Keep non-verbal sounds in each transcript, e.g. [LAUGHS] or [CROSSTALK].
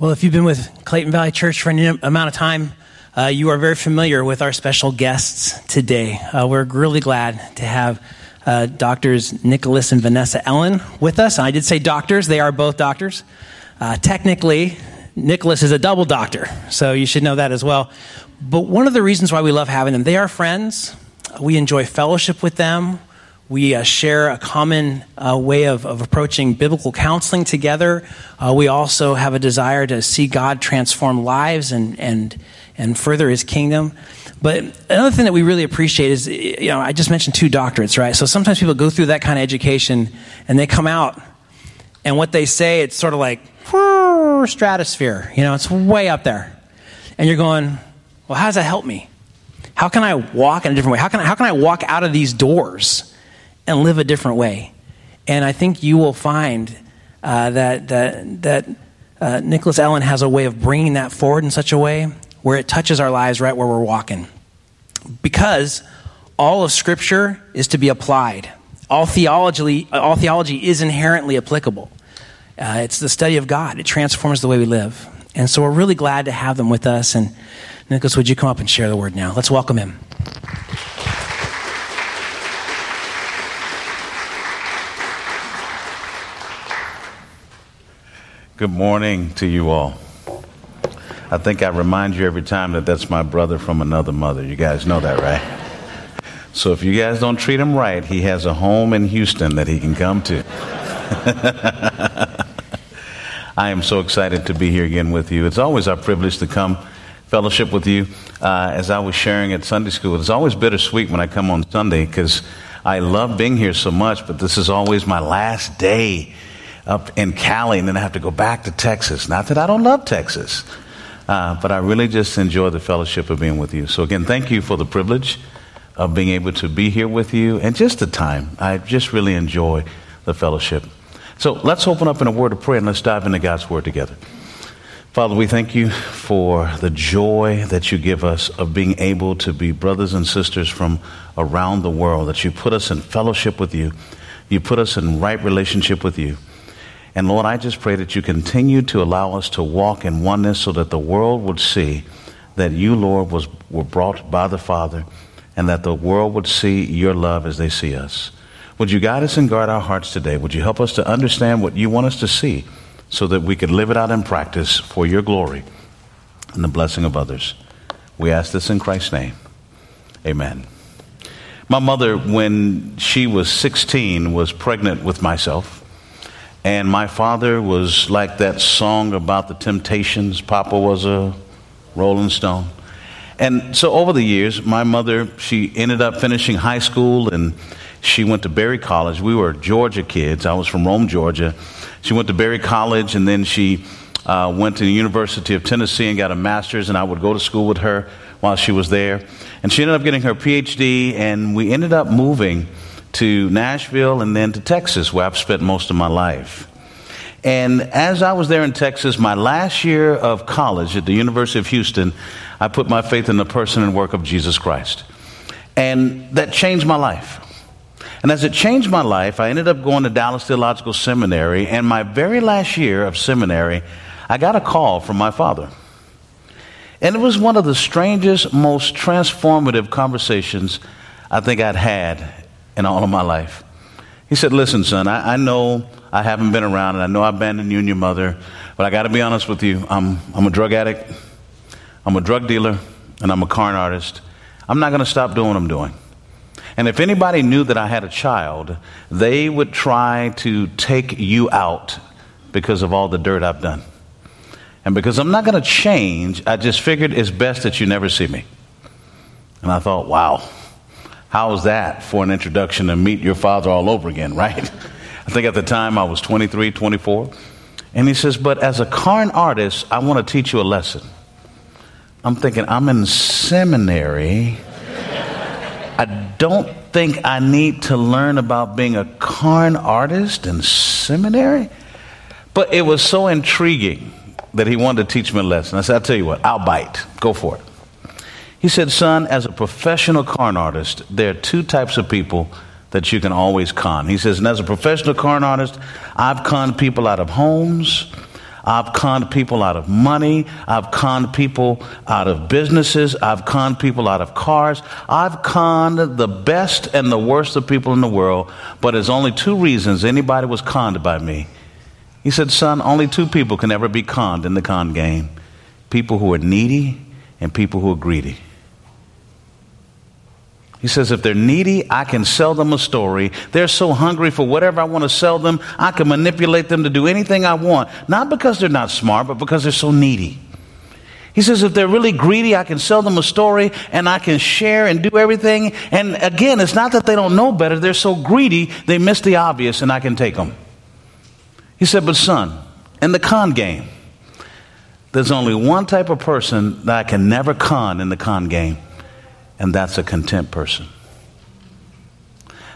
Well, if you've been with Clayton Valley Church for any amount of time, uh, you are very familiar with our special guests today. Uh, we're really glad to have uh, doctors Nicholas and Vanessa Ellen with us. I did say doctors, they are both doctors. Uh, technically, Nicholas is a double doctor, so you should know that as well. But one of the reasons why we love having them, they are friends. We enjoy fellowship with them. We uh, share a common uh, way of, of, approaching biblical counseling together. Uh, we also have a desire to see God transform lives and, and, and further his kingdom. But another thing that we really appreciate is, you know, I just mentioned two doctorates, right? So sometimes people go through that kind of education and they come out and what they say, it's sort of like stratosphere. You know, it's way up there. And you're going, well, how does that help me? How can I walk in a different way? How can I, how can I walk out of these doors? And live a different way. And I think you will find uh, that, that, that uh, Nicholas Ellen has a way of bringing that forward in such a way where it touches our lives right where we're walking. Because all of Scripture is to be applied. All theology, all theology is inherently applicable. Uh, it's the study of God. It transforms the way we live. And so we're really glad to have them with us. And Nicholas, would you come up and share the word now? Let's welcome him. Good morning to you all. I think I remind you every time that that's my brother from another mother. You guys know that, right? So if you guys don't treat him right, he has a home in Houston that he can come to. [LAUGHS] I am so excited to be here again with you. It's always our privilege to come fellowship with you. Uh, as I was sharing at Sunday school, it's always bittersweet when I come on Sunday because I love being here so much, but this is always my last day up in Cali, and then I have to go back to Texas. Not that I don't love Texas, uh, but I really just enjoy the fellowship of being with you. So, again, thank you for the privilege of being able to be here with you and just the time. I just really enjoy the fellowship. So, let's open up in a word of prayer and let's dive into God's word together. Father, we thank you for the joy that you give us of being able to be brothers and sisters from around the world, that you put us in fellowship with you, you put us in right relationship with you. And Lord, I just pray that you continue to allow us to walk in oneness so that the world would see that you, Lord, was, were brought by the Father and that the world would see your love as they see us. Would you guide us and guard our hearts today? Would you help us to understand what you want us to see so that we could live it out in practice for your glory and the blessing of others? We ask this in Christ's name. Amen. My mother, when she was 16, was pregnant with myself. And my father was like that song about the Temptations. Papa was a Rolling Stone. And so over the years, my mother, she ended up finishing high school and she went to Berry College. We were Georgia kids. I was from Rome, Georgia. She went to Berry College and then she uh, went to the University of Tennessee and got a master's, and I would go to school with her while she was there. And she ended up getting her PhD, and we ended up moving to Nashville and then to Texas, where I've spent most of my life. And as I was there in Texas, my last year of college at the University of Houston, I put my faith in the person and work of Jesus Christ. And that changed my life. And as it changed my life, I ended up going to Dallas Theological Seminary. And my very last year of seminary, I got a call from my father. And it was one of the strangest, most transformative conversations I think I'd had in all of my life. He said, Listen, son, I, I know I haven't been around and I know I abandoned you and your mother, but I got to be honest with you. I'm, I'm a drug addict, I'm a drug dealer, and I'm a con artist. I'm not going to stop doing what I'm doing. And if anybody knew that I had a child, they would try to take you out because of all the dirt I've done. And because I'm not going to change, I just figured it's best that you never see me. And I thought, wow, how was that for an introduction to meet your father all over again, right? [LAUGHS] I think at the time I was 23, 24. And he says, But as a con artist, I want to teach you a lesson. I'm thinking, I'm in seminary. I don't think I need to learn about being a con artist in seminary. But it was so intriguing that he wanted to teach me a lesson. I said, I'll tell you what, I'll bite. Go for it. He said, Son, as a professional con artist, there are two types of people that you can always con. He says, and as a professional con artist, I've conned people out of homes, I've conned people out of money. I've conned people out of businesses. I've conned people out of cars. I've conned the best and the worst of people in the world. But there's only two reasons anybody was conned by me. He said, Son, only two people can ever be conned in the con game people who are needy and people who are greedy. He says, if they're needy, I can sell them a story. They're so hungry for whatever I want to sell them, I can manipulate them to do anything I want. Not because they're not smart, but because they're so needy. He says, if they're really greedy, I can sell them a story and I can share and do everything. And again, it's not that they don't know better. They're so greedy, they miss the obvious and I can take them. He said, but son, in the con game, there's only one type of person that I can never con in the con game and that's a content person.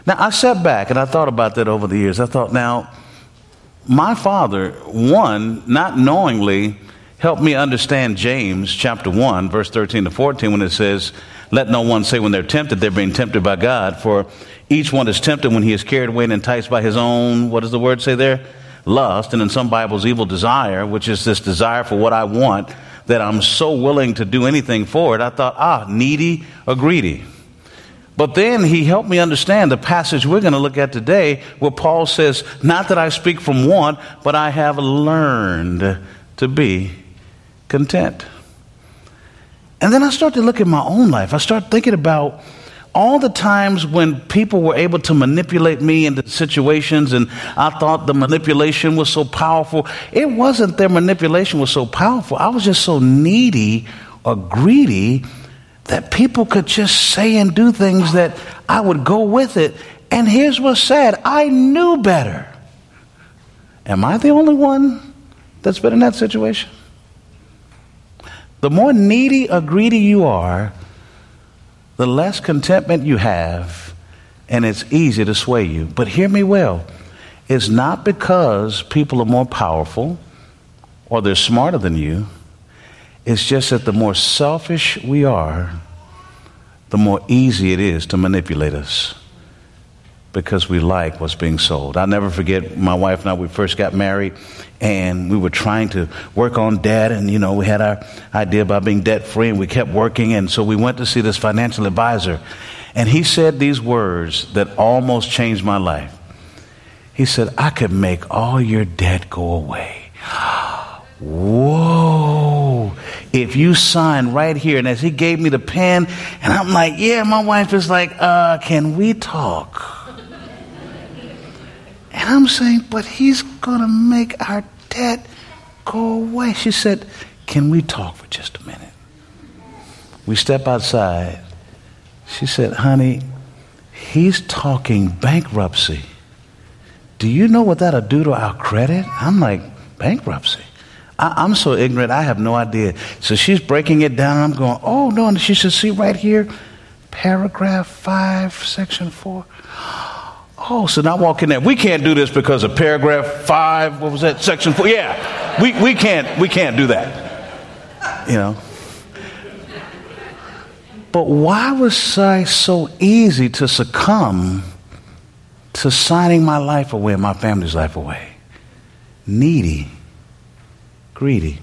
Now, I sat back and I thought about that over the years. I thought, now, my father, one, not knowingly, helped me understand James chapter 1, verse 13 to 14, when it says, Let no one say when they're tempted, they're being tempted by God, for each one is tempted when he is carried away and enticed by his own, what does the word say there? Lust, and in some Bibles, evil desire, which is this desire for what I want that I'm so willing to do anything for it, I thought, ah, needy or greedy. But then he helped me understand the passage we're going to look at today, where Paul says, Not that I speak from want, but I have learned to be content. And then I start to look at my own life. I start thinking about all the times when people were able to manipulate me into situations and I thought the manipulation was so powerful, it wasn't their manipulation was so powerful. I was just so needy or greedy that people could just say and do things that I would go with it. And here's what's sad I knew better. Am I the only one that's been in that situation? The more needy or greedy you are, the less contentment you have, and it's easy to sway you. But hear me well it's not because people are more powerful or they're smarter than you. It's just that the more selfish we are, the more easy it is to manipulate us because we like what's being sold. I'll never forget my wife and I, we first got married and we were trying to work on debt and, you know, we had our idea about being debt free and we kept working. And so we went to see this financial advisor and he said these words that almost changed my life. He said, I could make all your debt go away. Whoa. If you sign right here, and as he gave me the pen, and I'm like, yeah, my wife is like, uh, can we talk? And I'm saying, but he's going to make our debt go away. She said, Can we talk for just a minute? We step outside. She said, Honey, he's talking bankruptcy. Do you know what that'll do to our credit? I'm like, Bankruptcy? I, am so ignorant, I have no idea. So she's breaking it down. I'm going, Oh, no. And she said, See right here, paragraph 5, section 4. Oh, so now walk in there. We can't do this because of paragraph five. What was that? Section four. Yeah, we, we can't we can't do that. You know. But why was I so easy to succumb to signing my life away my family's life away? Needy, greedy.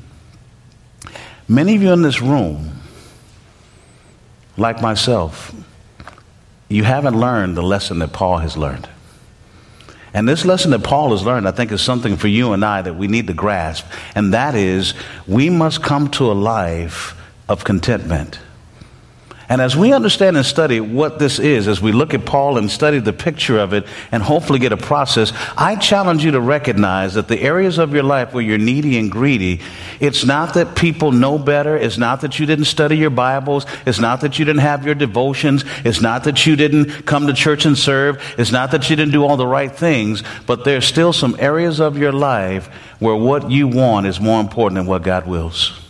Many of you in this room, like myself, you haven't learned the lesson that Paul has learned. And this lesson that Paul has learned, I think, is something for you and I that we need to grasp. And that is, we must come to a life of contentment. And as we understand and study what this is, as we look at Paul and study the picture of it and hopefully get a process, I challenge you to recognize that the areas of your life where you're needy and greedy, it's not that people know better. It's not that you didn't study your Bibles. It's not that you didn't have your devotions. It's not that you didn't come to church and serve. It's not that you didn't do all the right things, but there's still some areas of your life where what you want is more important than what God wills.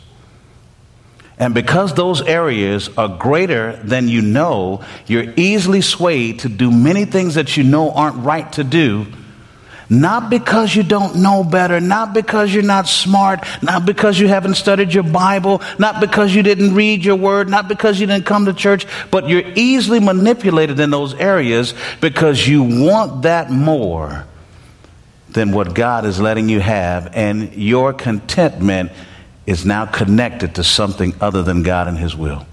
And because those areas are greater than you know, you're easily swayed to do many things that you know aren't right to do. Not because you don't know better, not because you're not smart, not because you haven't studied your Bible, not because you didn't read your word, not because you didn't come to church, but you're easily manipulated in those areas because you want that more than what God is letting you have, and your contentment is now connected to something other than God and His will.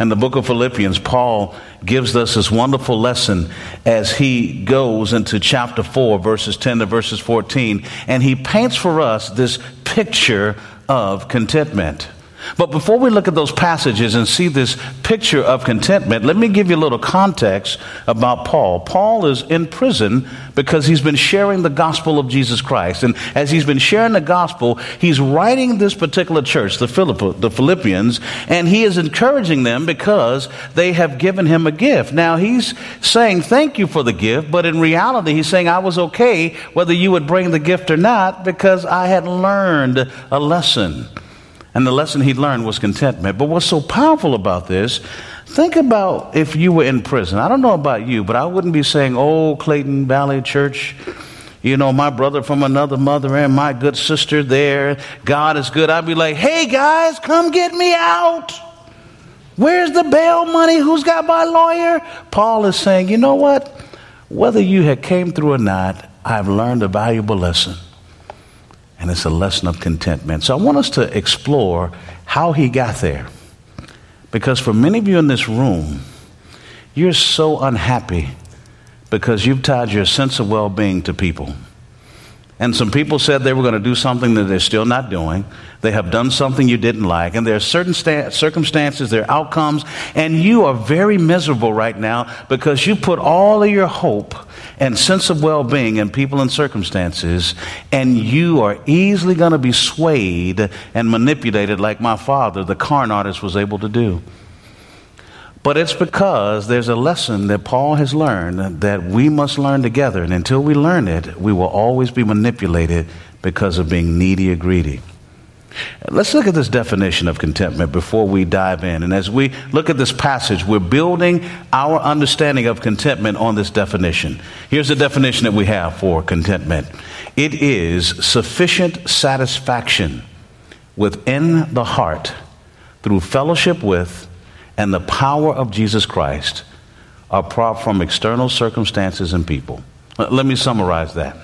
In the book of Philippians, Paul gives us this wonderful lesson as he goes into chapter 4, verses 10 to verses 14, and he paints for us this picture of contentment. But before we look at those passages and see this picture of contentment, let me give you a little context about Paul. Paul is in prison because he's been sharing the gospel of Jesus Christ. And as he's been sharing the gospel, he's writing this particular church, the, Philippians, and he is encouraging them because they have given him a gift. Now, he's saying thank you for the gift, but in reality, he's saying I was okay whether you would bring the gift or not because I had learned a lesson. And the lesson he learned was contentment. But what's so powerful about this, think about if you were in prison. I don't know about you, but I wouldn't be saying, Oh, Clayton Valley Church, you know, my brother from another mother and my good sister there, God is good. I'd be like, Hey guys, come get me out. Where's the bail money? Who's got my lawyer? Paul is saying, You know what? Whether you had came through or not, I've learned a valuable lesson and it's a lesson of contentment. So I want us to explore how he got there. Because for many of you in this room, you're so unhappy because you've tied your sense of well being to people. And some people said they were going to do something that they're still not doing. They have done something you didn't like. And there are certain sta- circumstances, there are outcomes, and you are very miserable right now because you put all of your hope and sense of well being in people and circumstances, and you are easily going to be swayed and manipulated like my father, the carn artist, was able to do. But it's because there's a lesson that Paul has learned that we must learn together. And until we learn it, we will always be manipulated because of being needy or greedy. Let's look at this definition of contentment before we dive in. And as we look at this passage, we're building our understanding of contentment on this definition. Here's the definition that we have for contentment it is sufficient satisfaction within the heart through fellowship with and the power of Jesus Christ apart from external circumstances and people. Let me summarize that.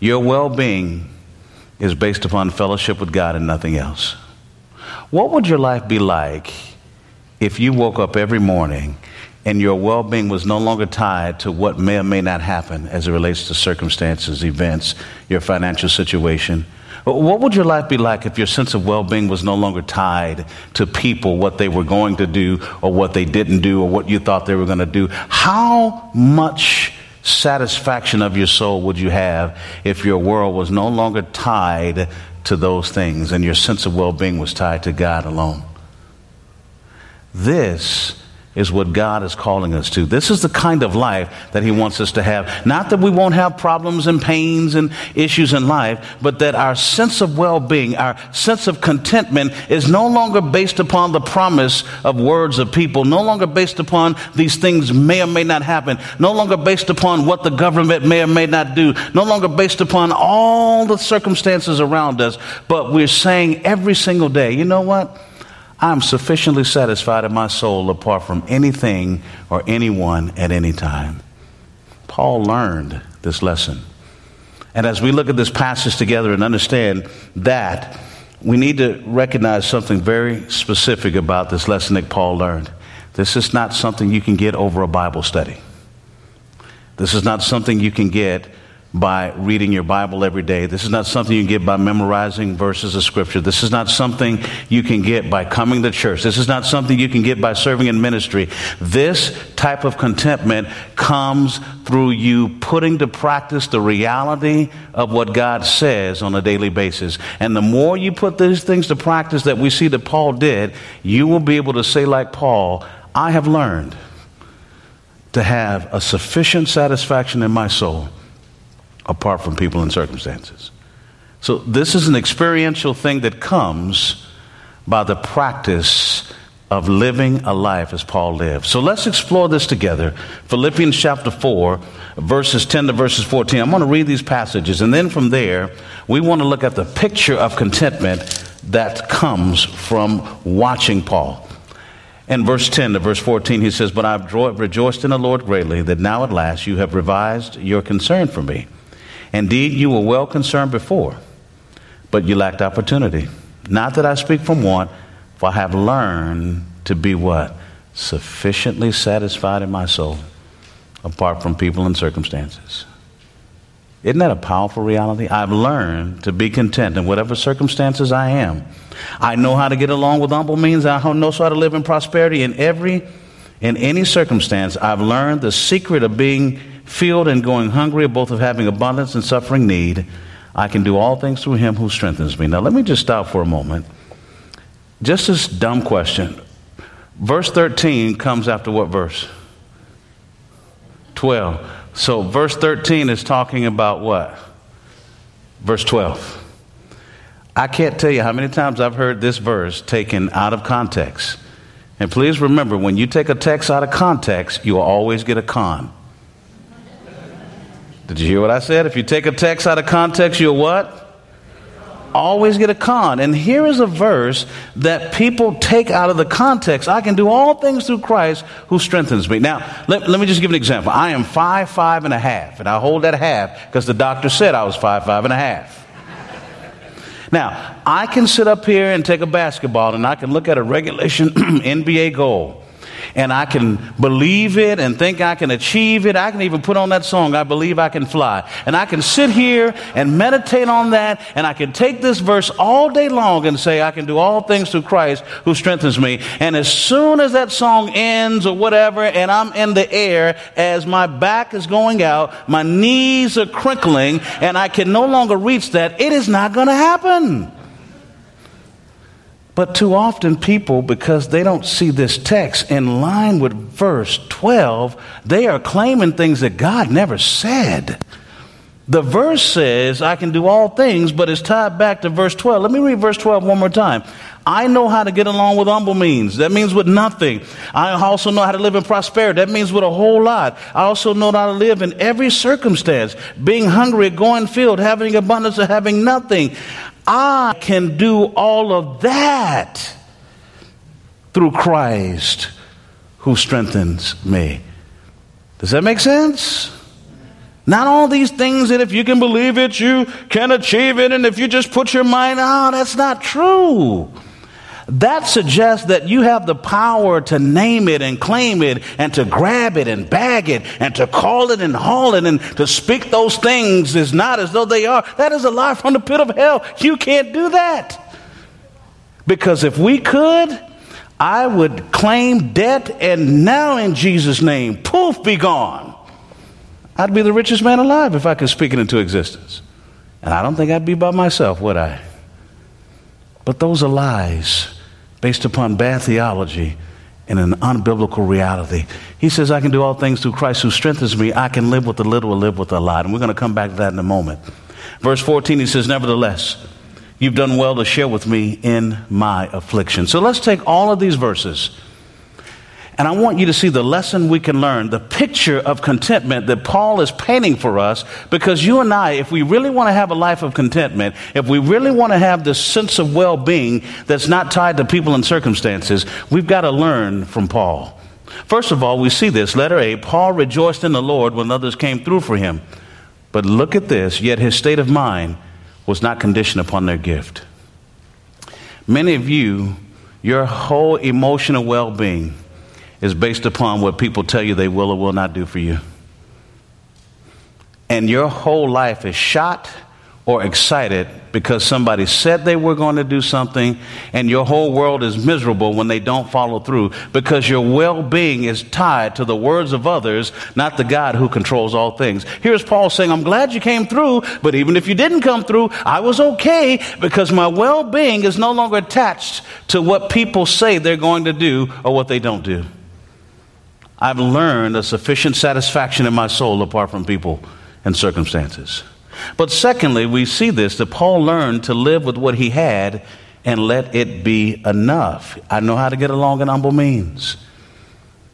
Your well being is based upon fellowship with God and nothing else. What would your life be like if you woke up every morning and your well being was no longer tied to what may or may not happen as it relates to circumstances, events, your financial situation? What would your life be like if your sense of well being was no longer tied to people, what they were going to do, or what they didn't do, or what you thought they were going to do? How much satisfaction of your soul would you have if your world was no longer tied to those things and your sense of well being was tied to God alone? This is what God is calling us to. This is the kind of life that He wants us to have. Not that we won't have problems and pains and issues in life, but that our sense of well being, our sense of contentment is no longer based upon the promise of words of people, no longer based upon these things may or may not happen, no longer based upon what the government may or may not do, no longer based upon all the circumstances around us, but we're saying every single day, you know what? I'm sufficiently satisfied in my soul apart from anything or anyone at any time. Paul learned this lesson. And as we look at this passage together and understand that, we need to recognize something very specific about this lesson that Paul learned. This is not something you can get over a Bible study. This is not something you can get by reading your Bible every day. This is not something you get by memorizing verses of Scripture. This is not something you can get by coming to church. This is not something you can get by serving in ministry. This type of contentment comes through you putting to practice the reality of what God says on a daily basis. And the more you put these things to practice that we see that Paul did, you will be able to say, like Paul, I have learned to have a sufficient satisfaction in my soul apart from people and circumstances. So, this is an experiential thing that comes by the practice of living a life as Paul lived. So, let's explore this together. Philippians chapter 4, verses 10 to verses 14. I'm going to read these passages, and then from there, we want to look at the picture of contentment that comes from watching Paul. In verse 10 to verse 14, he says, But I've rejoiced in the Lord greatly that now at last you have revised your concern for me. Indeed, you were well concerned before, but you lacked opportunity. Not that I speak from want, for I have learned to be what? Sufficiently satisfied in my soul, apart from people and circumstances. Isn't that a powerful reality? I've learned to be content in whatever circumstances I am. I know how to get along with humble means. I know how to live in prosperity in every, in any circumstance. I've learned the secret of being filled and going hungry, both of having abundance and suffering need. I can do all things through him who strengthens me. Now, let me just stop for a moment. Just this dumb question. Verse 13 comes after what verse? 12. So, verse 13 is talking about what? Verse 12. I can't tell you how many times I've heard this verse taken out of context. And please remember, when you take a text out of context, you will always get a con. Did you hear what I said? If you take a text out of context, you'll what? Always get a con. And here is a verse that people take out of the context. I can do all things through Christ who strengthens me. Now, let, let me just give an example. I am five, five and a half, and I hold that half because the doctor said I was five, five and a half. Now, I can sit up here and take a basketball and I can look at a regulation [CLEARS THROAT] NBA goal and I can believe it and think I can achieve it. I can even put on that song, I Believe I Can Fly. And I can sit here and meditate on that, and I can take this verse all day long and say, I can do all things through Christ who strengthens me. And as soon as that song ends or whatever, and I'm in the air, as my back is going out, my knees are crinkling, and I can no longer reach that, it is not going to happen. But too often, people, because they don't see this text in line with verse 12, they are claiming things that God never said. The verse says, I can do all things, but it's tied back to verse 12. Let me read verse 12 one more time. I know how to get along with humble means. That means with nothing. I also know how to live in prosperity. That means with a whole lot. I also know how to live in every circumstance. Being hungry, going filled, having abundance, or having nothing. I can do all of that through Christ who strengthens me. Does that make sense? Not all these things that if you can believe it, you can achieve it, and if you just put your mind, oh, that's not true. That suggests that you have the power to name it and claim it and to grab it and bag it and to call it and haul it and to speak those things is not as though they are. That is a lie from the pit of hell. You can't do that. Because if we could, I would claim debt and now in Jesus' name, poof, be gone. I'd be the richest man alive if I could speak it into existence. And I don't think I'd be by myself, would I? But those are lies based upon bad theology and an unbiblical reality. He says, I can do all things through Christ who strengthens me. I can live with a little or live with a lot. And we're going to come back to that in a moment. Verse 14, he says, Nevertheless, you've done well to share with me in my affliction. So let's take all of these verses and I want you to see the lesson we can learn, the picture of contentment that Paul is painting for us, because you and I, if we really want to have a life of contentment, if we really want to have this sense of well being that's not tied to people and circumstances, we've got to learn from Paul. First of all, we see this. Letter A Paul rejoiced in the Lord when others came through for him. But look at this, yet his state of mind was not conditioned upon their gift. Many of you, your whole emotional well being, is based upon what people tell you they will or will not do for you. And your whole life is shot or excited because somebody said they were going to do something, and your whole world is miserable when they don't follow through because your well being is tied to the words of others, not the God who controls all things. Here's Paul saying, I'm glad you came through, but even if you didn't come through, I was okay because my well being is no longer attached to what people say they're going to do or what they don't do. I've learned a sufficient satisfaction in my soul apart from people and circumstances. But secondly, we see this that Paul learned to live with what he had and let it be enough. I know how to get along in humble means.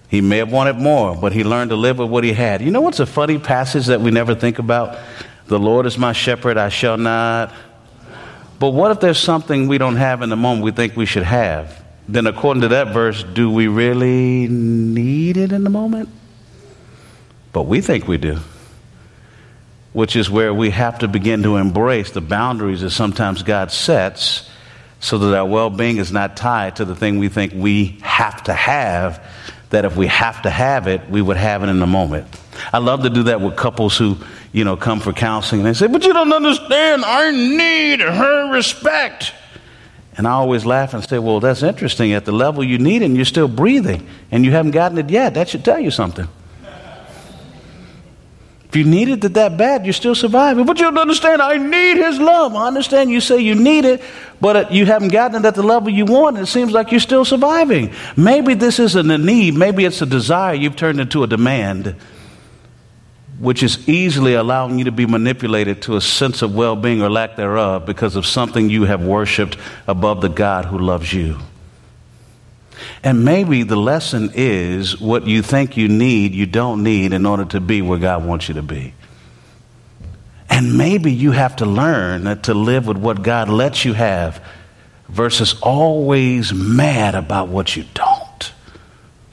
He may have wanted more, but he learned to live with what he had. You know what's a funny passage that we never think about? The Lord is my shepherd, I shall not. But what if there's something we don't have in the moment we think we should have? Then according to that verse, do we really need it in the moment? But we think we do. which is where we have to begin to embrace the boundaries that sometimes God sets so that our well being is not tied to the thing we think we have to have, that if we have to have it, we would have it in the moment. I love to do that with couples who, you know, come for counseling and they say, But you don't understand, I need her respect. And I always laugh and say, Well, that's interesting. At the level you need it, and you're still breathing, and you haven't gotten it yet. That should tell you something. If you needed it that bad, you're still surviving. But you don't understand, I need his love. I understand you say you need it, but you haven't gotten it at the level you want, and it seems like you're still surviving. Maybe this isn't a need, maybe it's a desire you've turned into a demand, which is easily allowing you to be manipulated to a sense of well being or lack thereof because of something you have worshiped above the God who loves you. And maybe the lesson is what you think you need, you don't need in order to be where God wants you to be. And maybe you have to learn to live with what God lets you have versus always mad about what you don't.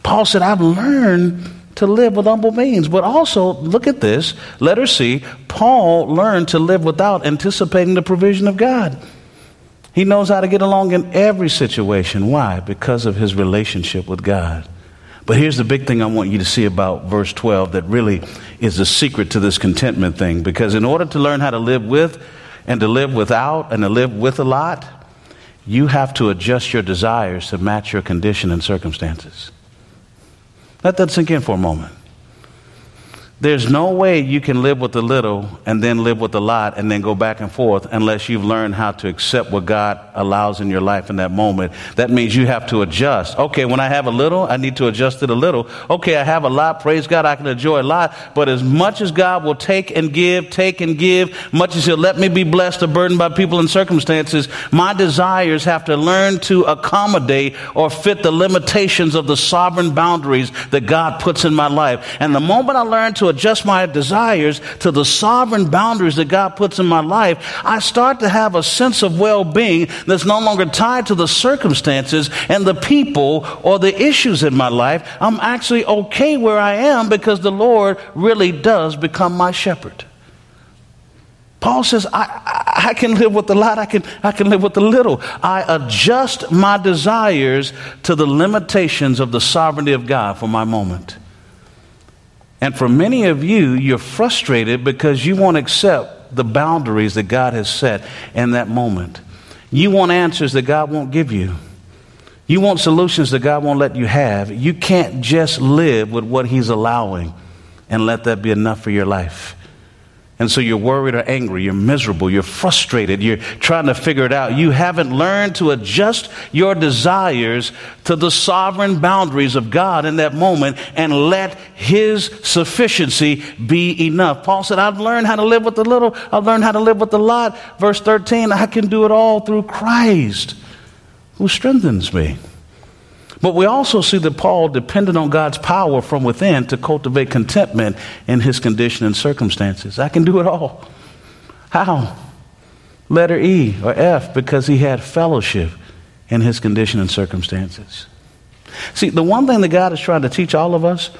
Paul said, I've learned to live with humble means. But also, look at this. Letter C, Paul learned to live without anticipating the provision of God. He knows how to get along in every situation. Why? Because of his relationship with God. But here's the big thing I want you to see about verse 12 that really is the secret to this contentment thing. Because in order to learn how to live with and to live without and to live with a lot, you have to adjust your desires to match your condition and circumstances. Let that sink in for a moment. There's no way you can live with a little and then live with a lot and then go back and forth unless you've learned how to accept what God allows in your life in that moment. That means you have to adjust. Okay, when I have a little, I need to adjust it a little. Okay, I have a lot. Praise God, I can enjoy a lot. But as much as God will take and give, take and give, much as He'll let me be blessed or burdened by people and circumstances, my desires have to learn to accommodate or fit the limitations of the sovereign boundaries that God puts in my life. And the moment I learn adjust my desires to the sovereign boundaries that God puts in my life, I start to have a sense of well being that's no longer tied to the circumstances and the people or the issues in my life. I'm actually okay where I am because the Lord really does become my shepherd. Paul says, I, I, can live with a lot, I can, I can live with a little. I adjust my desires to the limitations of the sovereignty of God for my moment. And for many of you, you're frustrated because you won't accept the boundaries that God has set in that moment. You want answers that God won't give you. You want solutions that God won't let you have. You can't just live with what He's allowing and let that be enough for your life. And so you're worried or angry, you're miserable, you're frustrated, you're trying to figure it out. You haven't learned to adjust your desires to the sovereign boundaries of God in that moment and let His sufficiency be enough. Paul said, I've learned how to live with the little, I've learned how to live with the lot. Verse 13, I can do it all through Christ who strengthens me. But we also see that Paul depended on God's power from within to cultivate contentment in his condition and circumstances. I can do it all. How? Letter E or F, because he had fellowship in his condition and circumstances. See, the one thing that God is trying to teach all of us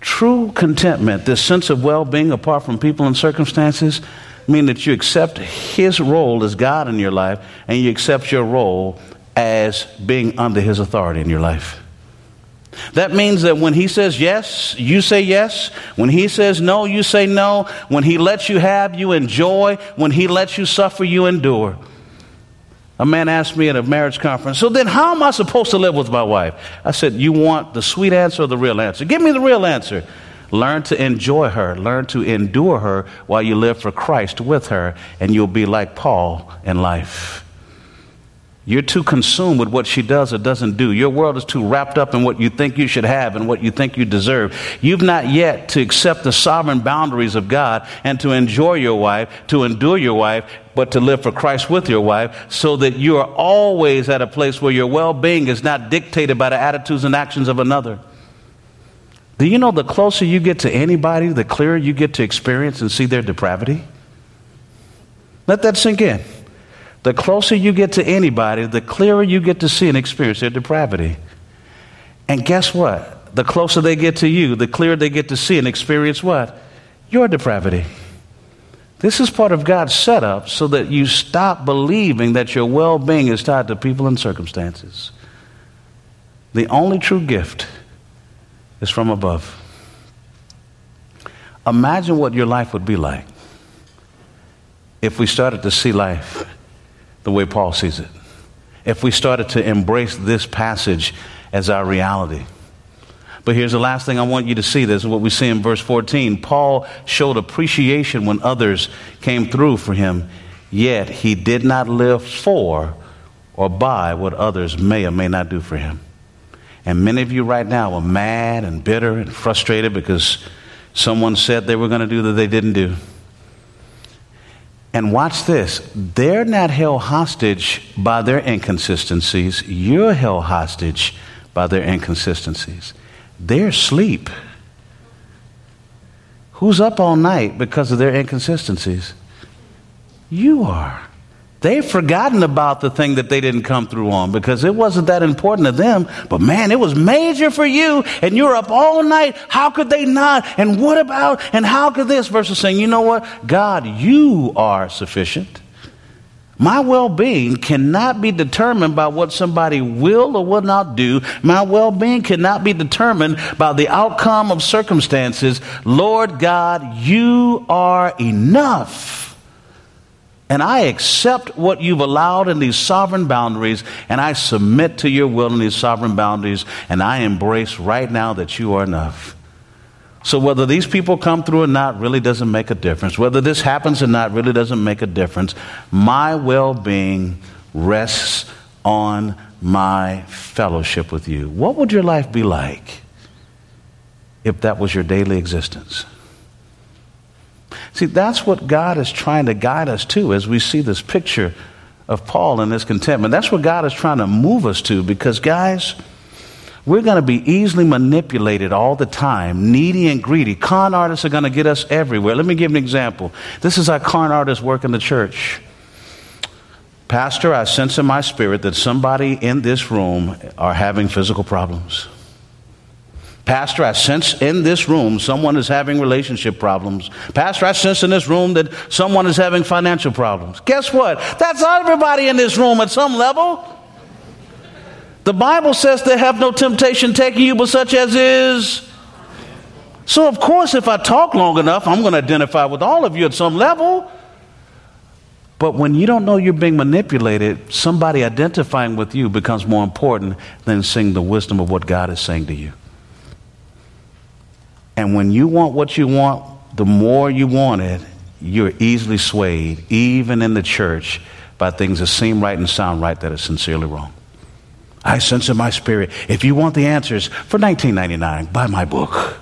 true contentment, this sense of well being apart from people and circumstances, mean that you accept his role as God in your life and you accept your role as being under his authority in your life. That means that when he says yes, you say yes. When he says no, you say no. When he lets you have, you enjoy. When he lets you suffer, you endure. A man asked me at a marriage conference, So then, how am I supposed to live with my wife? I said, You want the sweet answer or the real answer? Give me the real answer. Learn to enjoy her, learn to endure her while you live for Christ with her, and you'll be like Paul in life. You're too consumed with what she does or doesn't do. Your world is too wrapped up in what you think you should have and what you think you deserve. You've not yet to accept the sovereign boundaries of God and to enjoy your wife, to endure your wife, but to live for Christ with your wife so that you are always at a place where your well being is not dictated by the attitudes and actions of another. Do you know the closer you get to anybody, the clearer you get to experience and see their depravity? Let that sink in. The closer you get to anybody, the clearer you get to see and experience their depravity. And guess what? The closer they get to you, the clearer they get to see and experience what? Your depravity. This is part of God's setup so that you stop believing that your well being is tied to people and circumstances. The only true gift is from above. Imagine what your life would be like if we started to see life the way Paul sees it. If we started to embrace this passage as our reality. But here's the last thing I want you to see. This is what we see in verse 14. Paul showed appreciation when others came through for him, yet he did not live for or by what others may or may not do for him. And many of you right now are mad and bitter and frustrated because someone said they were going to do that they didn't do. And watch this they're not held hostage by their inconsistencies, you're held hostage by their inconsistencies. They're asleep. Who's up all night because of their inconsistencies? You are. They've forgotten about the thing that they didn't come through on because it wasn't that important to them. But man, it was major for you and you're up all night. How could they not? And what about? And how could this? Versus saying, you know what? God, you are sufficient. My well being cannot be determined by what somebody will or will not do. My well being cannot be determined by the outcome of circumstances. Lord God, you are enough. And I accept what you've allowed in these sovereign boundaries, and I submit to your will in these sovereign boundaries, and I embrace right now that you are enough. So, whether these people come through or not really doesn't make a difference. Whether this happens or not really doesn't make a difference. My well being rests on my fellowship with you. What would your life be like if that was your daily existence? See, that's what God is trying to guide us to as we see this picture of Paul and his contentment. That's what God is trying to move us to because, guys, we're going to be easily manipulated all the time, needy and greedy. Con artists are going to get us everywhere. Let me give an example. This is how con artists work in the church. Pastor, I sense in my spirit that somebody in this room are having physical problems. Pastor, I sense in this room someone is having relationship problems. Pastor, I sense in this room that someone is having financial problems. Guess what? That's everybody in this room at some level. The Bible says they have no temptation taking you but such as is. So, of course, if I talk long enough, I'm going to identify with all of you at some level. But when you don't know you're being manipulated, somebody identifying with you becomes more important than seeing the wisdom of what God is saying to you. And when you want what you want, the more you want it, you're easily swayed, even in the church, by things that seem right and sound right that are sincerely wrong. I sense in my spirit, if you want the answers for 19.99, buy my book.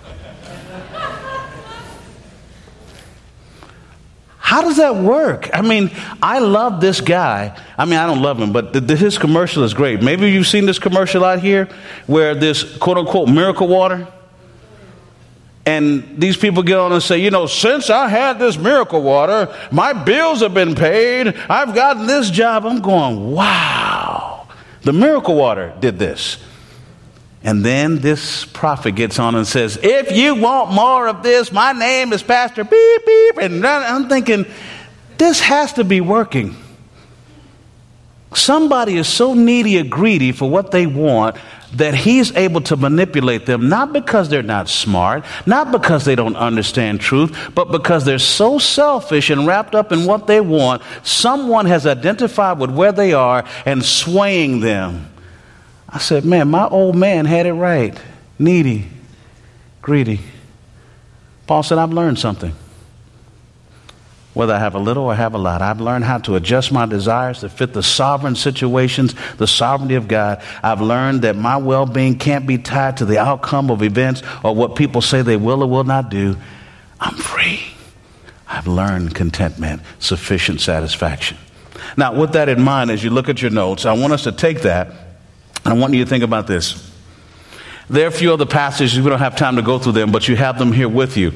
How does that work? I mean, I love this guy. I mean, I don't love him, but the, the, his commercial is great. Maybe you've seen this commercial out here where this quote unquote miracle water and these people get on and say, you know, since I had this miracle water, my bills have been paid. I've gotten this job. I'm going, wow. The miracle water did this. And then this prophet gets on and says, if you want more of this, my name is Pastor Beep Beep. And I'm thinking, this has to be working. Somebody is so needy or greedy for what they want that he's able to manipulate them, not because they're not smart, not because they don't understand truth, but because they're so selfish and wrapped up in what they want. Someone has identified with where they are and swaying them. I said, Man, my old man had it right. Needy, greedy. Paul said, I've learned something whether I have a little or have a lot. I've learned how to adjust my desires to fit the sovereign situations, the sovereignty of God. I've learned that my well being can't be tied to the outcome of events or what people say they will or will not do. I'm free. I've learned contentment, sufficient satisfaction. Now, with that in mind, as you look at your notes, I want us to take that I want you to think about this. There are a few other passages, we don't have time to go through them, but you have them here with you.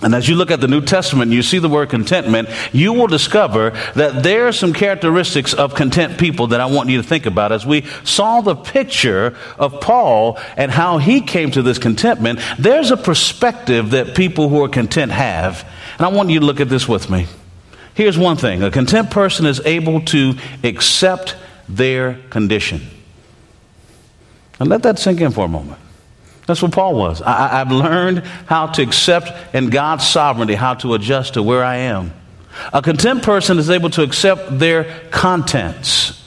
And as you look at the New Testament you see the word contentment, you will discover that there are some characteristics of content people that I want you to think about. As we saw the picture of Paul and how he came to this contentment, there's a perspective that people who are content have. And I want you to look at this with me. Here's one thing a content person is able to accept their condition. And let that sink in for a moment. That's what Paul was. I, have learned how to accept in God's sovereignty, how to adjust to where I am. A content person is able to accept their contents.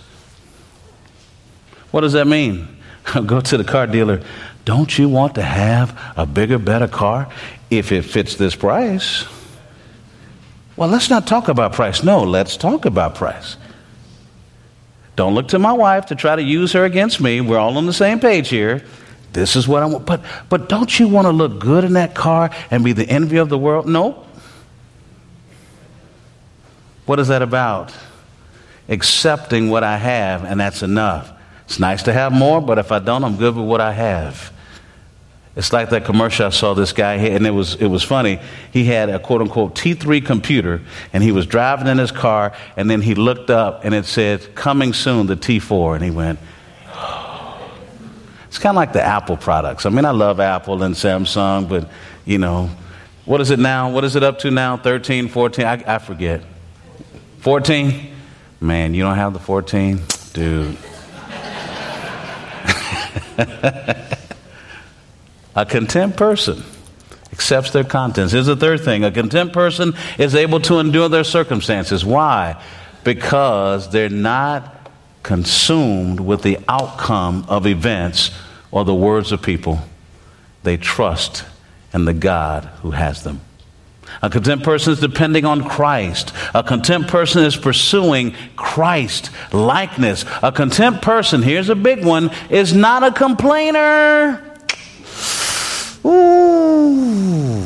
What does that mean? [LAUGHS] Go to the car dealer. Don't you want to have a bigger, better car if it fits this price? Well, let's not talk about price. No, let's talk about price. Don't look to my wife to try to use her against me. We're all on the same page here. This is what I want. But, but don't you want to look good in that car and be the envy of the world? No. What is that about? Accepting what I have, and that's enough. It's nice to have more, but if I don't, I'm good with what I have. It's like that commercial I saw this guy, and it was, it was funny. He had a quote unquote T3 computer, and he was driving in his car, and then he looked up and it said, Coming soon, the T4. And he went, It's kind of like the Apple products. I mean, I love Apple and Samsung, but, you know, what is it now? What is it up to now? 13, 14? I, I forget. 14? Man, you don't have the 14? Dude. [LAUGHS] A content person accepts their contents. Here's the third thing a content person is able to endure their circumstances. Why? Because they're not consumed with the outcome of events or the words of people. They trust in the God who has them. A content person is depending on Christ. A content person is pursuing Christ likeness. A content person, here's a big one, is not a complainer. Ooh.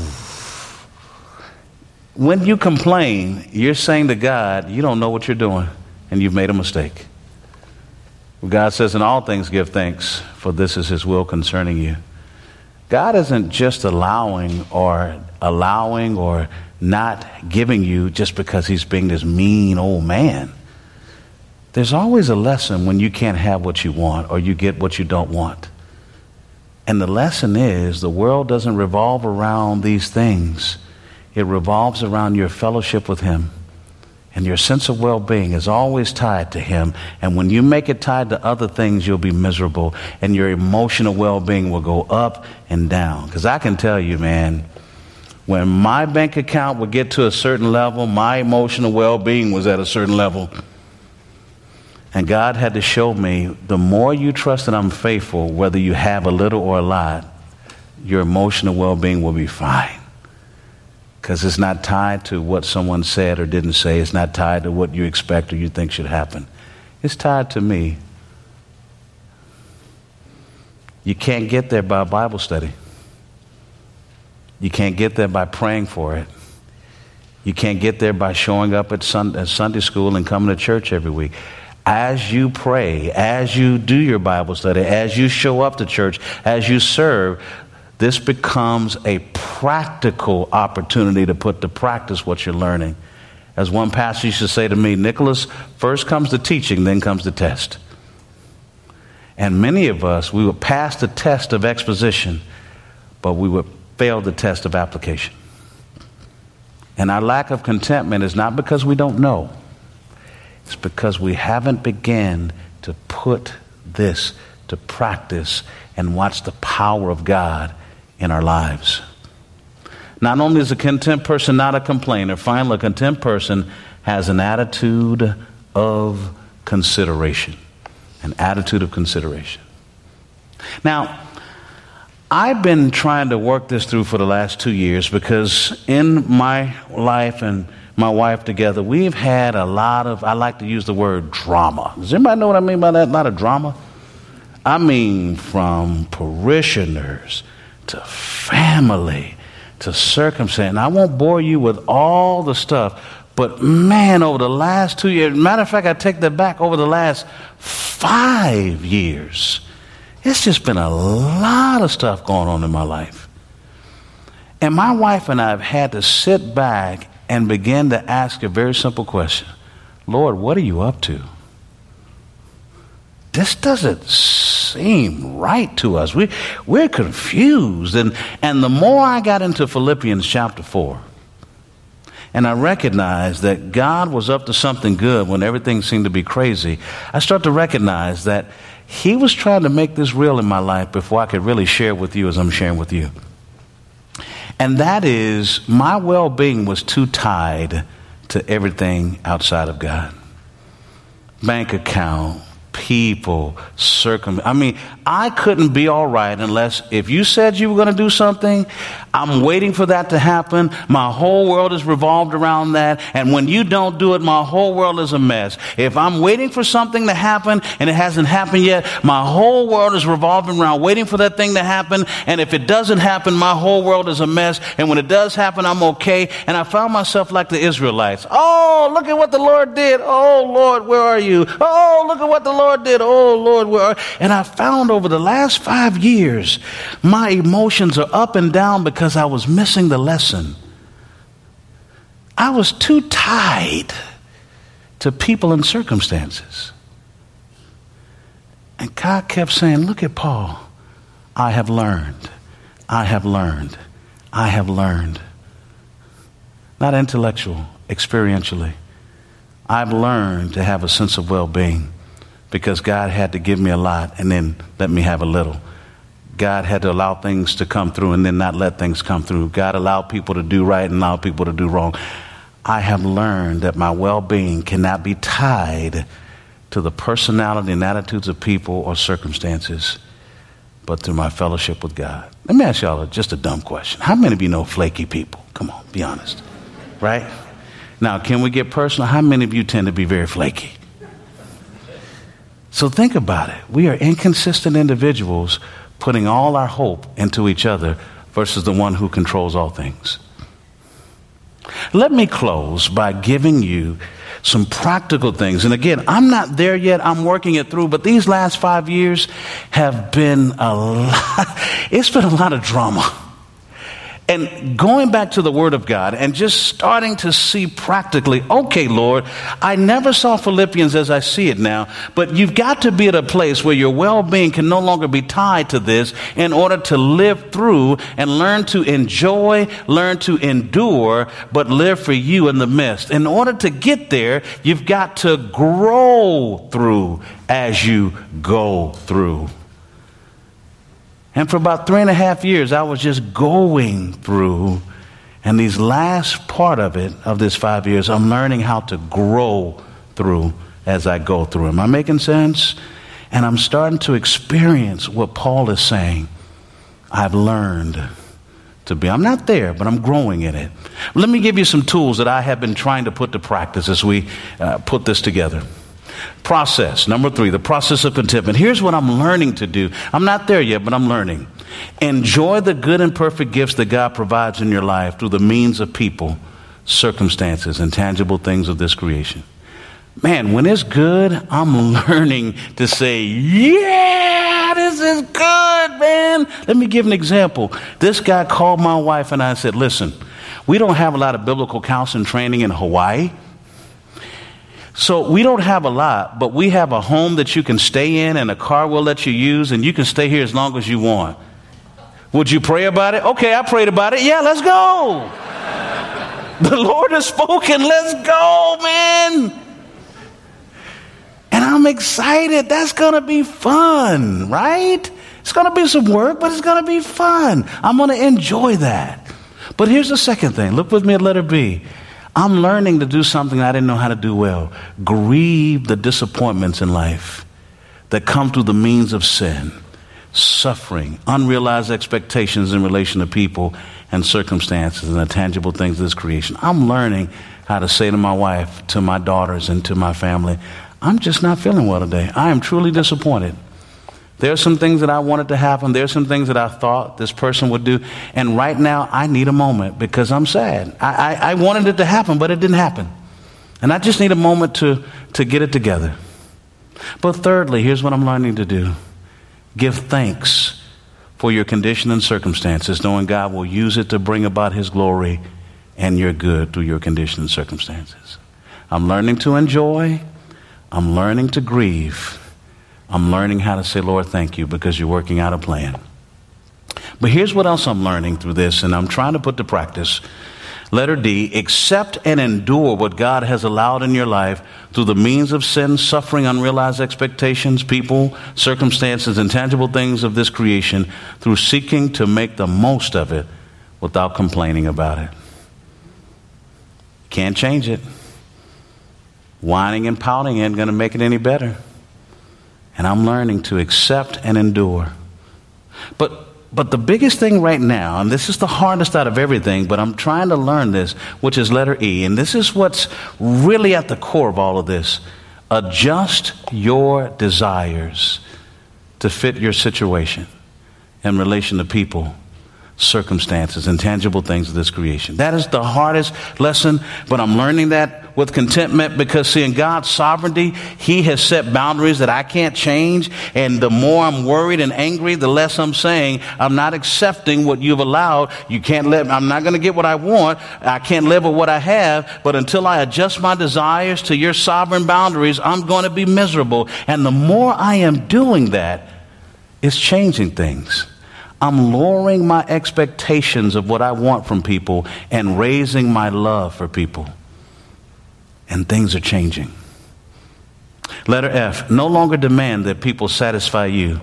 When you complain, you're saying to God, you don't know what you're doing and you've made a mistake. God says, In all things give thanks, for this is His will concerning you. God isn't just allowing or allowing or not giving you just because He's being this mean old man. There's always a lesson when you can't have what you want or you get what you don't want. And the lesson is the world doesn't revolve around these things, it revolves around your fellowship with Him. And your sense of well being is always tied to Him. And when you make it tied to other things, you'll be miserable. And your emotional well being will go up and down. Because I can tell you, man, when my bank account would get to a certain level, my emotional well being was at a certain level. And God had to show me the more you trust that I'm faithful, whether you have a little or a lot, your emotional well being will be fine. Because it's not tied to what someone said or didn't say, it's not tied to what you expect or you think should happen. It's tied to me. You can't get there by Bible study. You can't get there by praying for it. You can't get there by showing up at Sunday school and coming to church every week as you pray, as you do your Bible study, as you show up to church, as you serve, this becomes a practical opportunity to put to practice what you're learning. As one pastor used to say to me, Nicholas, first comes the teaching, then comes the test. And many of us, we would pass the test of exposition, but we would fail the test of application. And our lack of contentment is not because we don't know. It's because we haven't begun to put this to practice and watch the power of God in our lives. Not only is a content person not a complainer, finally, a content person has an attitude of consideration. An attitude of consideration. Now, I've been trying to work this through for the last two years because in my life and my wife together, we've had a lot of, I like to use the word drama. Does anybody know what I mean by that? A lot of drama? I mean, from parishioners to family to circumstance. I won't bore you with all the stuff, but man, over the last two years, matter of fact, I take that back, over the last five years, it's just been a lot of stuff going on in my life. And my wife and I have had to sit back and begin to ask a very simple question Lord, what are you up to? This doesn't seem right to us. We, we're confused. And, and the more I got into Philippians chapter 4, and I recognized that God was up to something good when everything seemed to be crazy, I start to recognize that He was trying to make this real in my life before I could really share with you as I'm sharing with you. And that is, my well being was too tied to everything outside of God. Bank account, people, circum. I mean, I couldn't be all right unless if you said you were going to do something, I'm waiting for that to happen. My whole world is revolved around that. And when you don't do it, my whole world is a mess. If I'm waiting for something to happen and it hasn't happened yet, my whole world is revolving around waiting for that thing to happen. And if it doesn't happen, my whole world is a mess. And when it does happen, I'm okay. And I found myself like the Israelites. Oh, look at what the Lord did. Oh, Lord, where are you? Oh, look at what the Lord did. Oh, Lord? And I found over the last five years, my emotions are up and down because I was missing the lesson. I was too tied to people and circumstances. And God kept saying, Look at Paul. I have learned. I have learned. I have learned. Not intellectual, experientially. I've learned to have a sense of well being because God had to give me a lot and then let me have a little. God had to allow things to come through and then not let things come through. God allowed people to do right and allowed people to do wrong. I have learned that my well being cannot be tied to the personality and attitudes of people or circumstances, but through my fellowship with God. Let me ask y'all just a dumb question. How many of you know flaky people? Come on, be honest. Right? Now, can we get personal? How many of you tend to be very flaky? So think about it. We are inconsistent individuals putting all our hope into each other versus the one who controls all things. Let me close by giving you some practical things. And again, I'm not there yet. I'm working it through, but these last five years have been a lot, [LAUGHS] it's been a lot of drama. And going back to the Word of God and just starting to see practically, okay, Lord, I never saw Philippians as I see it now, but you've got to be at a place where your well being can no longer be tied to this in order to live through and learn to enjoy, learn to endure, but live for you in the midst. In order to get there, you've got to grow through as you go through. And for about three and a half years, I was just going through. And these last part of it, of this five years, I'm learning how to grow through as I go through. Am I making sense? And I'm starting to experience what Paul is saying. I've learned to be. I'm not there, but I'm growing in it. Let me give you some tools that I have been trying to put to practice as we uh, put this together. Process. Number three, the process of contentment. Here's what I'm learning to do. I'm not there yet, but I'm learning. Enjoy the good and perfect gifts that God provides in your life through the means of people, circumstances, and tangible things of this creation. Man, when it's good, I'm [LAUGHS] learning to say, yeah, this is good, man. Let me give an example. This guy called my wife and I said, listen, we don't have a lot of biblical counseling training in Hawaii. So we don't have a lot, but we have a home that you can stay in and a car we'll let you use, and you can stay here as long as you want. Would you pray about it? Okay, I prayed about it. Yeah, let's go. [LAUGHS] the Lord has spoken. Let's go, man. And I'm excited. That's going to be fun, right? It's going to be some work, but it's going to be fun. I'm going to enjoy that. But here's the second thing. Look with me at letter B. I'm learning to do something I didn't know how to do well grieve the disappointments in life that come through the means of sin, suffering, unrealized expectations in relation to people and circumstances and the tangible things of this creation. I'm learning how to say to my wife, to my daughters, and to my family, I'm just not feeling well today. I am truly disappointed. There are some things that I wanted to happen. There are some things that I thought this person would do. And right now, I need a moment because I'm sad. I, I, I, wanted it to happen, but it didn't happen. And I just need a moment to, to get it together. But thirdly, here's what I'm learning to do give thanks for your condition and circumstances, knowing God will use it to bring about His glory and your good through your condition and circumstances. I'm learning to enjoy, I'm learning to grieve. I'm learning how to say, Lord, thank you because you're working out a plan. But here's what else I'm learning through this, and I'm trying to put to practice. Letter D, accept and endure what God has allowed in your life through the means of sin, suffering, unrealized expectations, people, circumstances, intangible things of this creation through seeking to make the most of it without complaining about it. Can't change it. Whining and pouting ain't going to make it any better. And I'm learning to accept and endure. But but the biggest thing right now, and this is the hardest out of everything, but I'm trying to learn this, which is letter E, and this is what's really at the core of all of this. Adjust your desires to fit your situation in relation to people circumstances, intangible things of this creation. That is the hardest lesson, but I'm learning that with contentment because see, in God's sovereignty, He has set boundaries that I can't change. And the more I'm worried and angry, the less I'm saying, I'm not accepting what you've allowed. You can't live, I'm not going to get what I want. I can't live with what I have. But until I adjust my desires to your sovereign boundaries, I'm going to be miserable. And the more I am doing that, it's changing things. I'm lowering my expectations of what I want from people and raising my love for people. And things are changing. Letter F no longer demand that people satisfy you,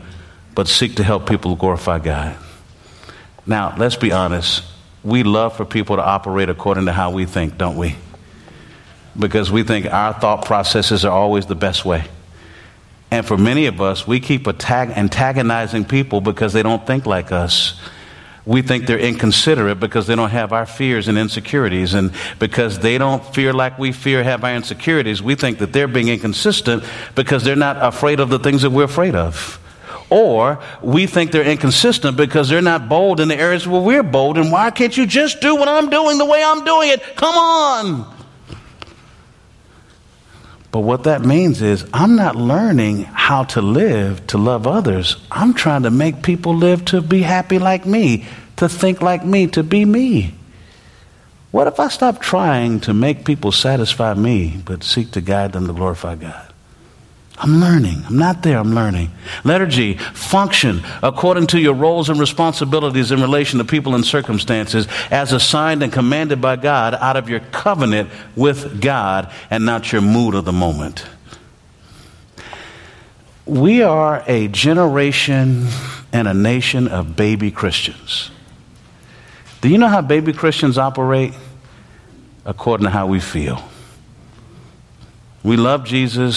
but seek to help people glorify God. Now, let's be honest. We love for people to operate according to how we think, don't we? Because we think our thought processes are always the best way. And for many of us, we keep antagonizing people because they don't think like us. We think they're inconsiderate because they don't have our fears and insecurities. And because they don't fear like we fear, have our insecurities, we think that they're being inconsistent because they're not afraid of the things that we're afraid of. Or we think they're inconsistent because they're not bold in the areas where we're bold. And why can't you just do what I'm doing the way I'm doing it? Come on. But what that means is, I'm not learning how to live to love others. I'm trying to make people live to be happy like me, to think like me, to be me. What if I stop trying to make people satisfy me, but seek to guide them to glorify God? I'm learning. I'm not there, I'm learning. Letter G, function according to your roles and responsibilities in relation to people and circumstances as assigned and commanded by God out of your covenant with God and not your mood of the moment. We are a generation and a nation of baby Christians. Do you know how baby Christians operate? According to how we feel. We love Jesus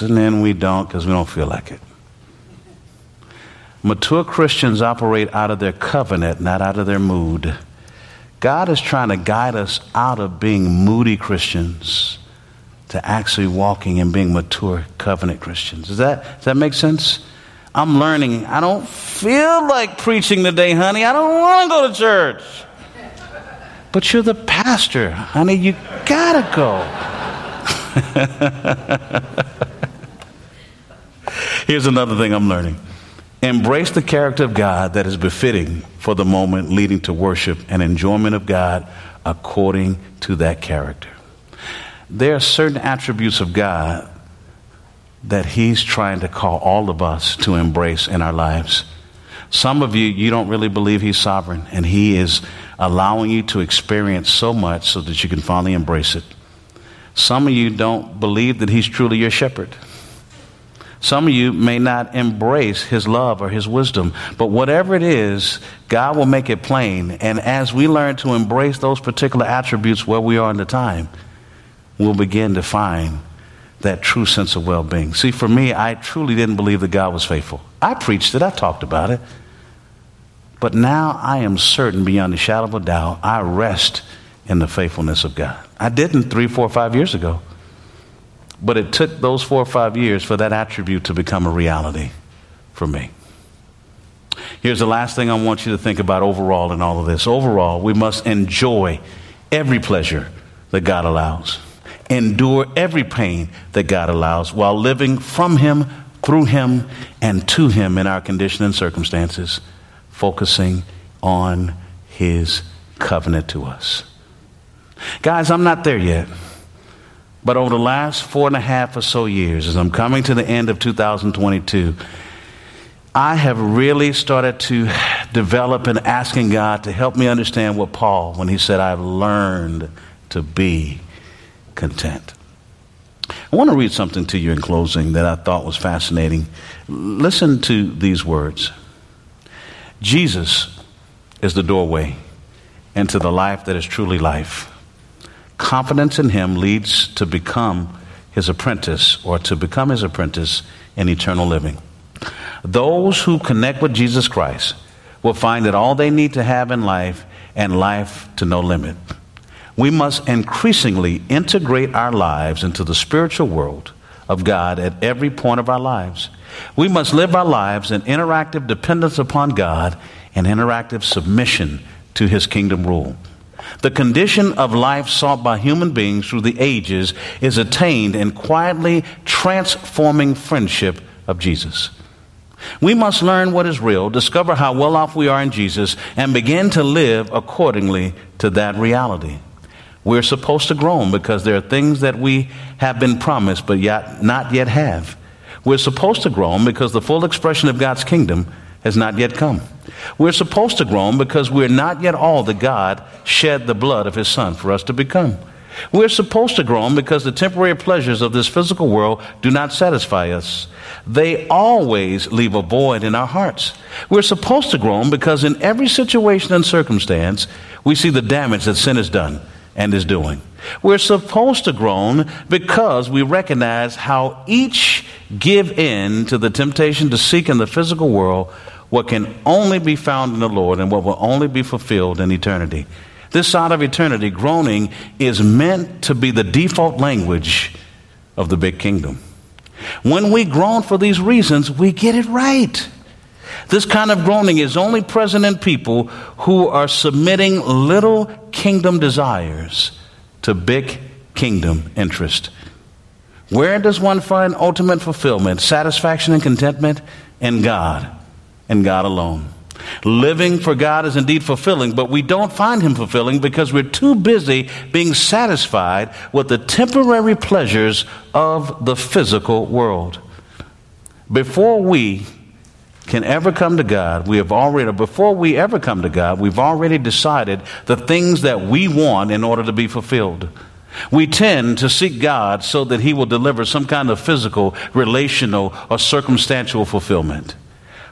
and then we don't because we don't feel like it. Mature Christians operate out of their covenant, not out of their mood. God is trying to guide us out of being moody Christians to actually walking and being mature covenant Christians. Does that, does that make sense? I'm learning. I don't feel like preaching today, honey. I don't want to go to church. But you're the pastor, honey. You gotta go. [LAUGHS] Here's another thing I'm learning embrace the character of God that is befitting for the moment, leading to worship and enjoyment of God according to that character. There are certain attributes of God that He's trying to call all of us to embrace in our lives. Some of you, you don't really believe He's sovereign, and He is allowing you to experience so much so that you can finally embrace it. Some of you don't believe that He's truly your shepherd. Some of you may not embrace His love or His wisdom, but whatever it is, God will make it plain. And as we learn to embrace those particular attributes where we are in the time, we'll begin to find that true sense of well being. See, for me, I truly didn't believe that God was faithful. I preached it, I talked about it. But now I am certain beyond a shadow of a doubt, I rest in the faithfulness of God. I didn't three, four, five years ago. But it took those four or five years for that attribute to become a reality for me. Here's the last thing I want you to think about overall in all of this. Overall, we must enjoy every pleasure that God allows, endure every pain that God allows while living from Him, through Him, and to Him in our condition and circumstances, focusing on His covenant to us. Guys, I'm not there yet. But over the last four and a half or so years, as I'm coming to the end of 2022, I have really started to develop in asking God to help me understand what Paul, when he said, I've learned to be content. I want to read something to you in closing that I thought was fascinating. Listen to these words Jesus is the doorway into the life that is truly life. Confidence in Him leads to become His apprentice or to become His apprentice in eternal living. Those who connect with Jesus Christ will find that all they need to have in life and life to no limit. We must increasingly integrate our lives into the spiritual world of God at every point of our lives. We must live our lives in interactive dependence upon God and interactive submission to His kingdom rule. The condition of life sought by human beings through the ages is attained in quietly transforming friendship of Jesus. We must learn what is real, discover how well off we are in Jesus, and begin to live accordingly to that reality. We're supposed to groan because there are things that we have been promised but yet not yet have. We're supposed to groan because the full expression of God's kingdom has not yet come. We're supposed to groan because we're not yet all that God shed the blood of his son for us to become. We're supposed to groan because the temporary pleasures of this physical world do not satisfy us. They always leave a void in our hearts. We're supposed to groan because in every situation and circumstance, we see the damage that sin has done and is doing. We're supposed to groan because we recognize how each give in to the temptation to seek in the physical world what can only be found in the Lord and what will only be fulfilled in eternity. This side of eternity, groaning is meant to be the default language of the big kingdom. When we groan for these reasons, we get it right. This kind of groaning is only present in people who are submitting little kingdom desires to big kingdom interest. Where does one find ultimate fulfillment, satisfaction, and contentment? In God, and God alone. Living for God is indeed fulfilling, but we don't find Him fulfilling because we're too busy being satisfied with the temporary pleasures of the physical world. Before we can ever come to God, we have already, before we ever come to God, we've already decided the things that we want in order to be fulfilled. We tend to seek God so that He will deliver some kind of physical, relational, or circumstantial fulfillment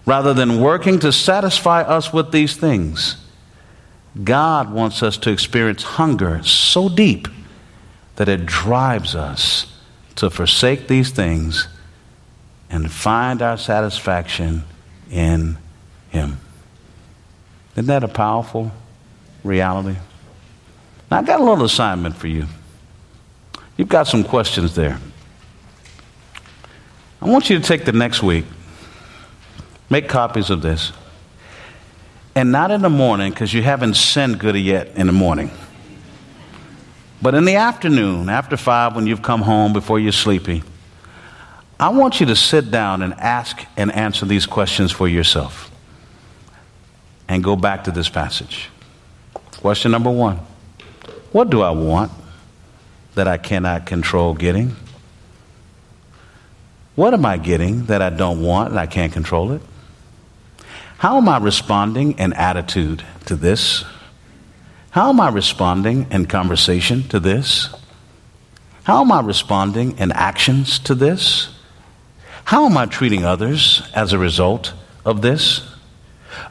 rather than working to satisfy us with these things. God wants us to experience hunger so deep that it drives us to forsake these things and find our satisfaction in Him. Isn't that a powerful reality? Now, I've got a little assignment for you. You've got some questions there. I want you to take the next week Make copies of this. And not in the morning, because you haven't sent good yet in the morning. But in the afternoon, after five, when you've come home before you're sleepy, I want you to sit down and ask and answer these questions for yourself. And go back to this passage. Question number one What do I want that I cannot control getting? What am I getting that I don't want and I can't control it? How am I responding in attitude to this? How am I responding in conversation to this? How am I responding in actions to this? How am I treating others as a result of this?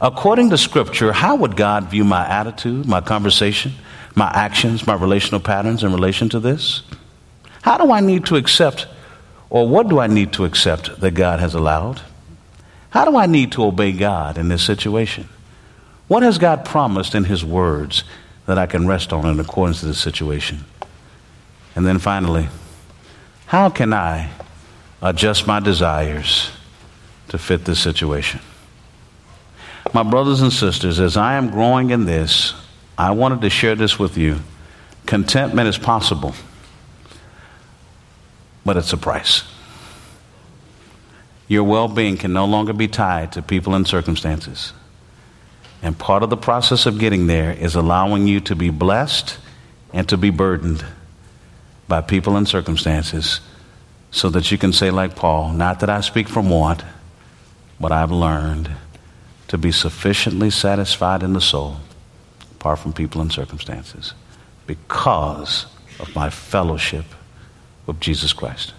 According to Scripture, how would God view my attitude, my conversation, my actions, my relational patterns in relation to this? How do I need to accept, or what do I need to accept that God has allowed? How do I need to obey God in this situation? What has God promised in His words that I can rest on in accordance to this situation? And then finally, how can I adjust my desires to fit this situation? My brothers and sisters, as I am growing in this, I wanted to share this with you. Contentment is possible, but it's a price. Your well being can no longer be tied to people and circumstances. And part of the process of getting there is allowing you to be blessed and to be burdened by people and circumstances so that you can say, like Paul, not that I speak from want, but I've learned to be sufficiently satisfied in the soul apart from people and circumstances because of my fellowship with Jesus Christ.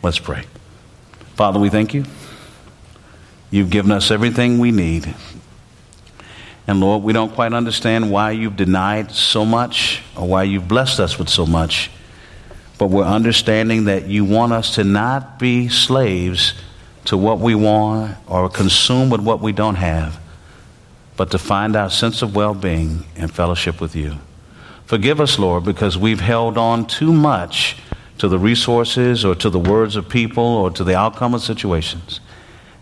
Let's pray. Father, we thank you. You've given us everything we need. And Lord, we don't quite understand why you've denied so much or why you've blessed us with so much. But we're understanding that you want us to not be slaves to what we want or consumed with what we don't have, but to find our sense of well being and fellowship with you. Forgive us, Lord, because we've held on too much to the resources or to the words of people or to the outcome of situations.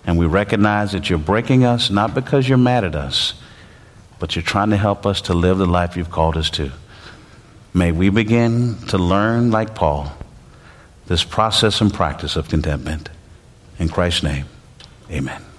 And we recognize that you're breaking us not because you're mad at us, but you're trying to help us to live the life you've called us to. May we begin to learn, like Paul, this process and practice of contentment. In Christ's name, amen.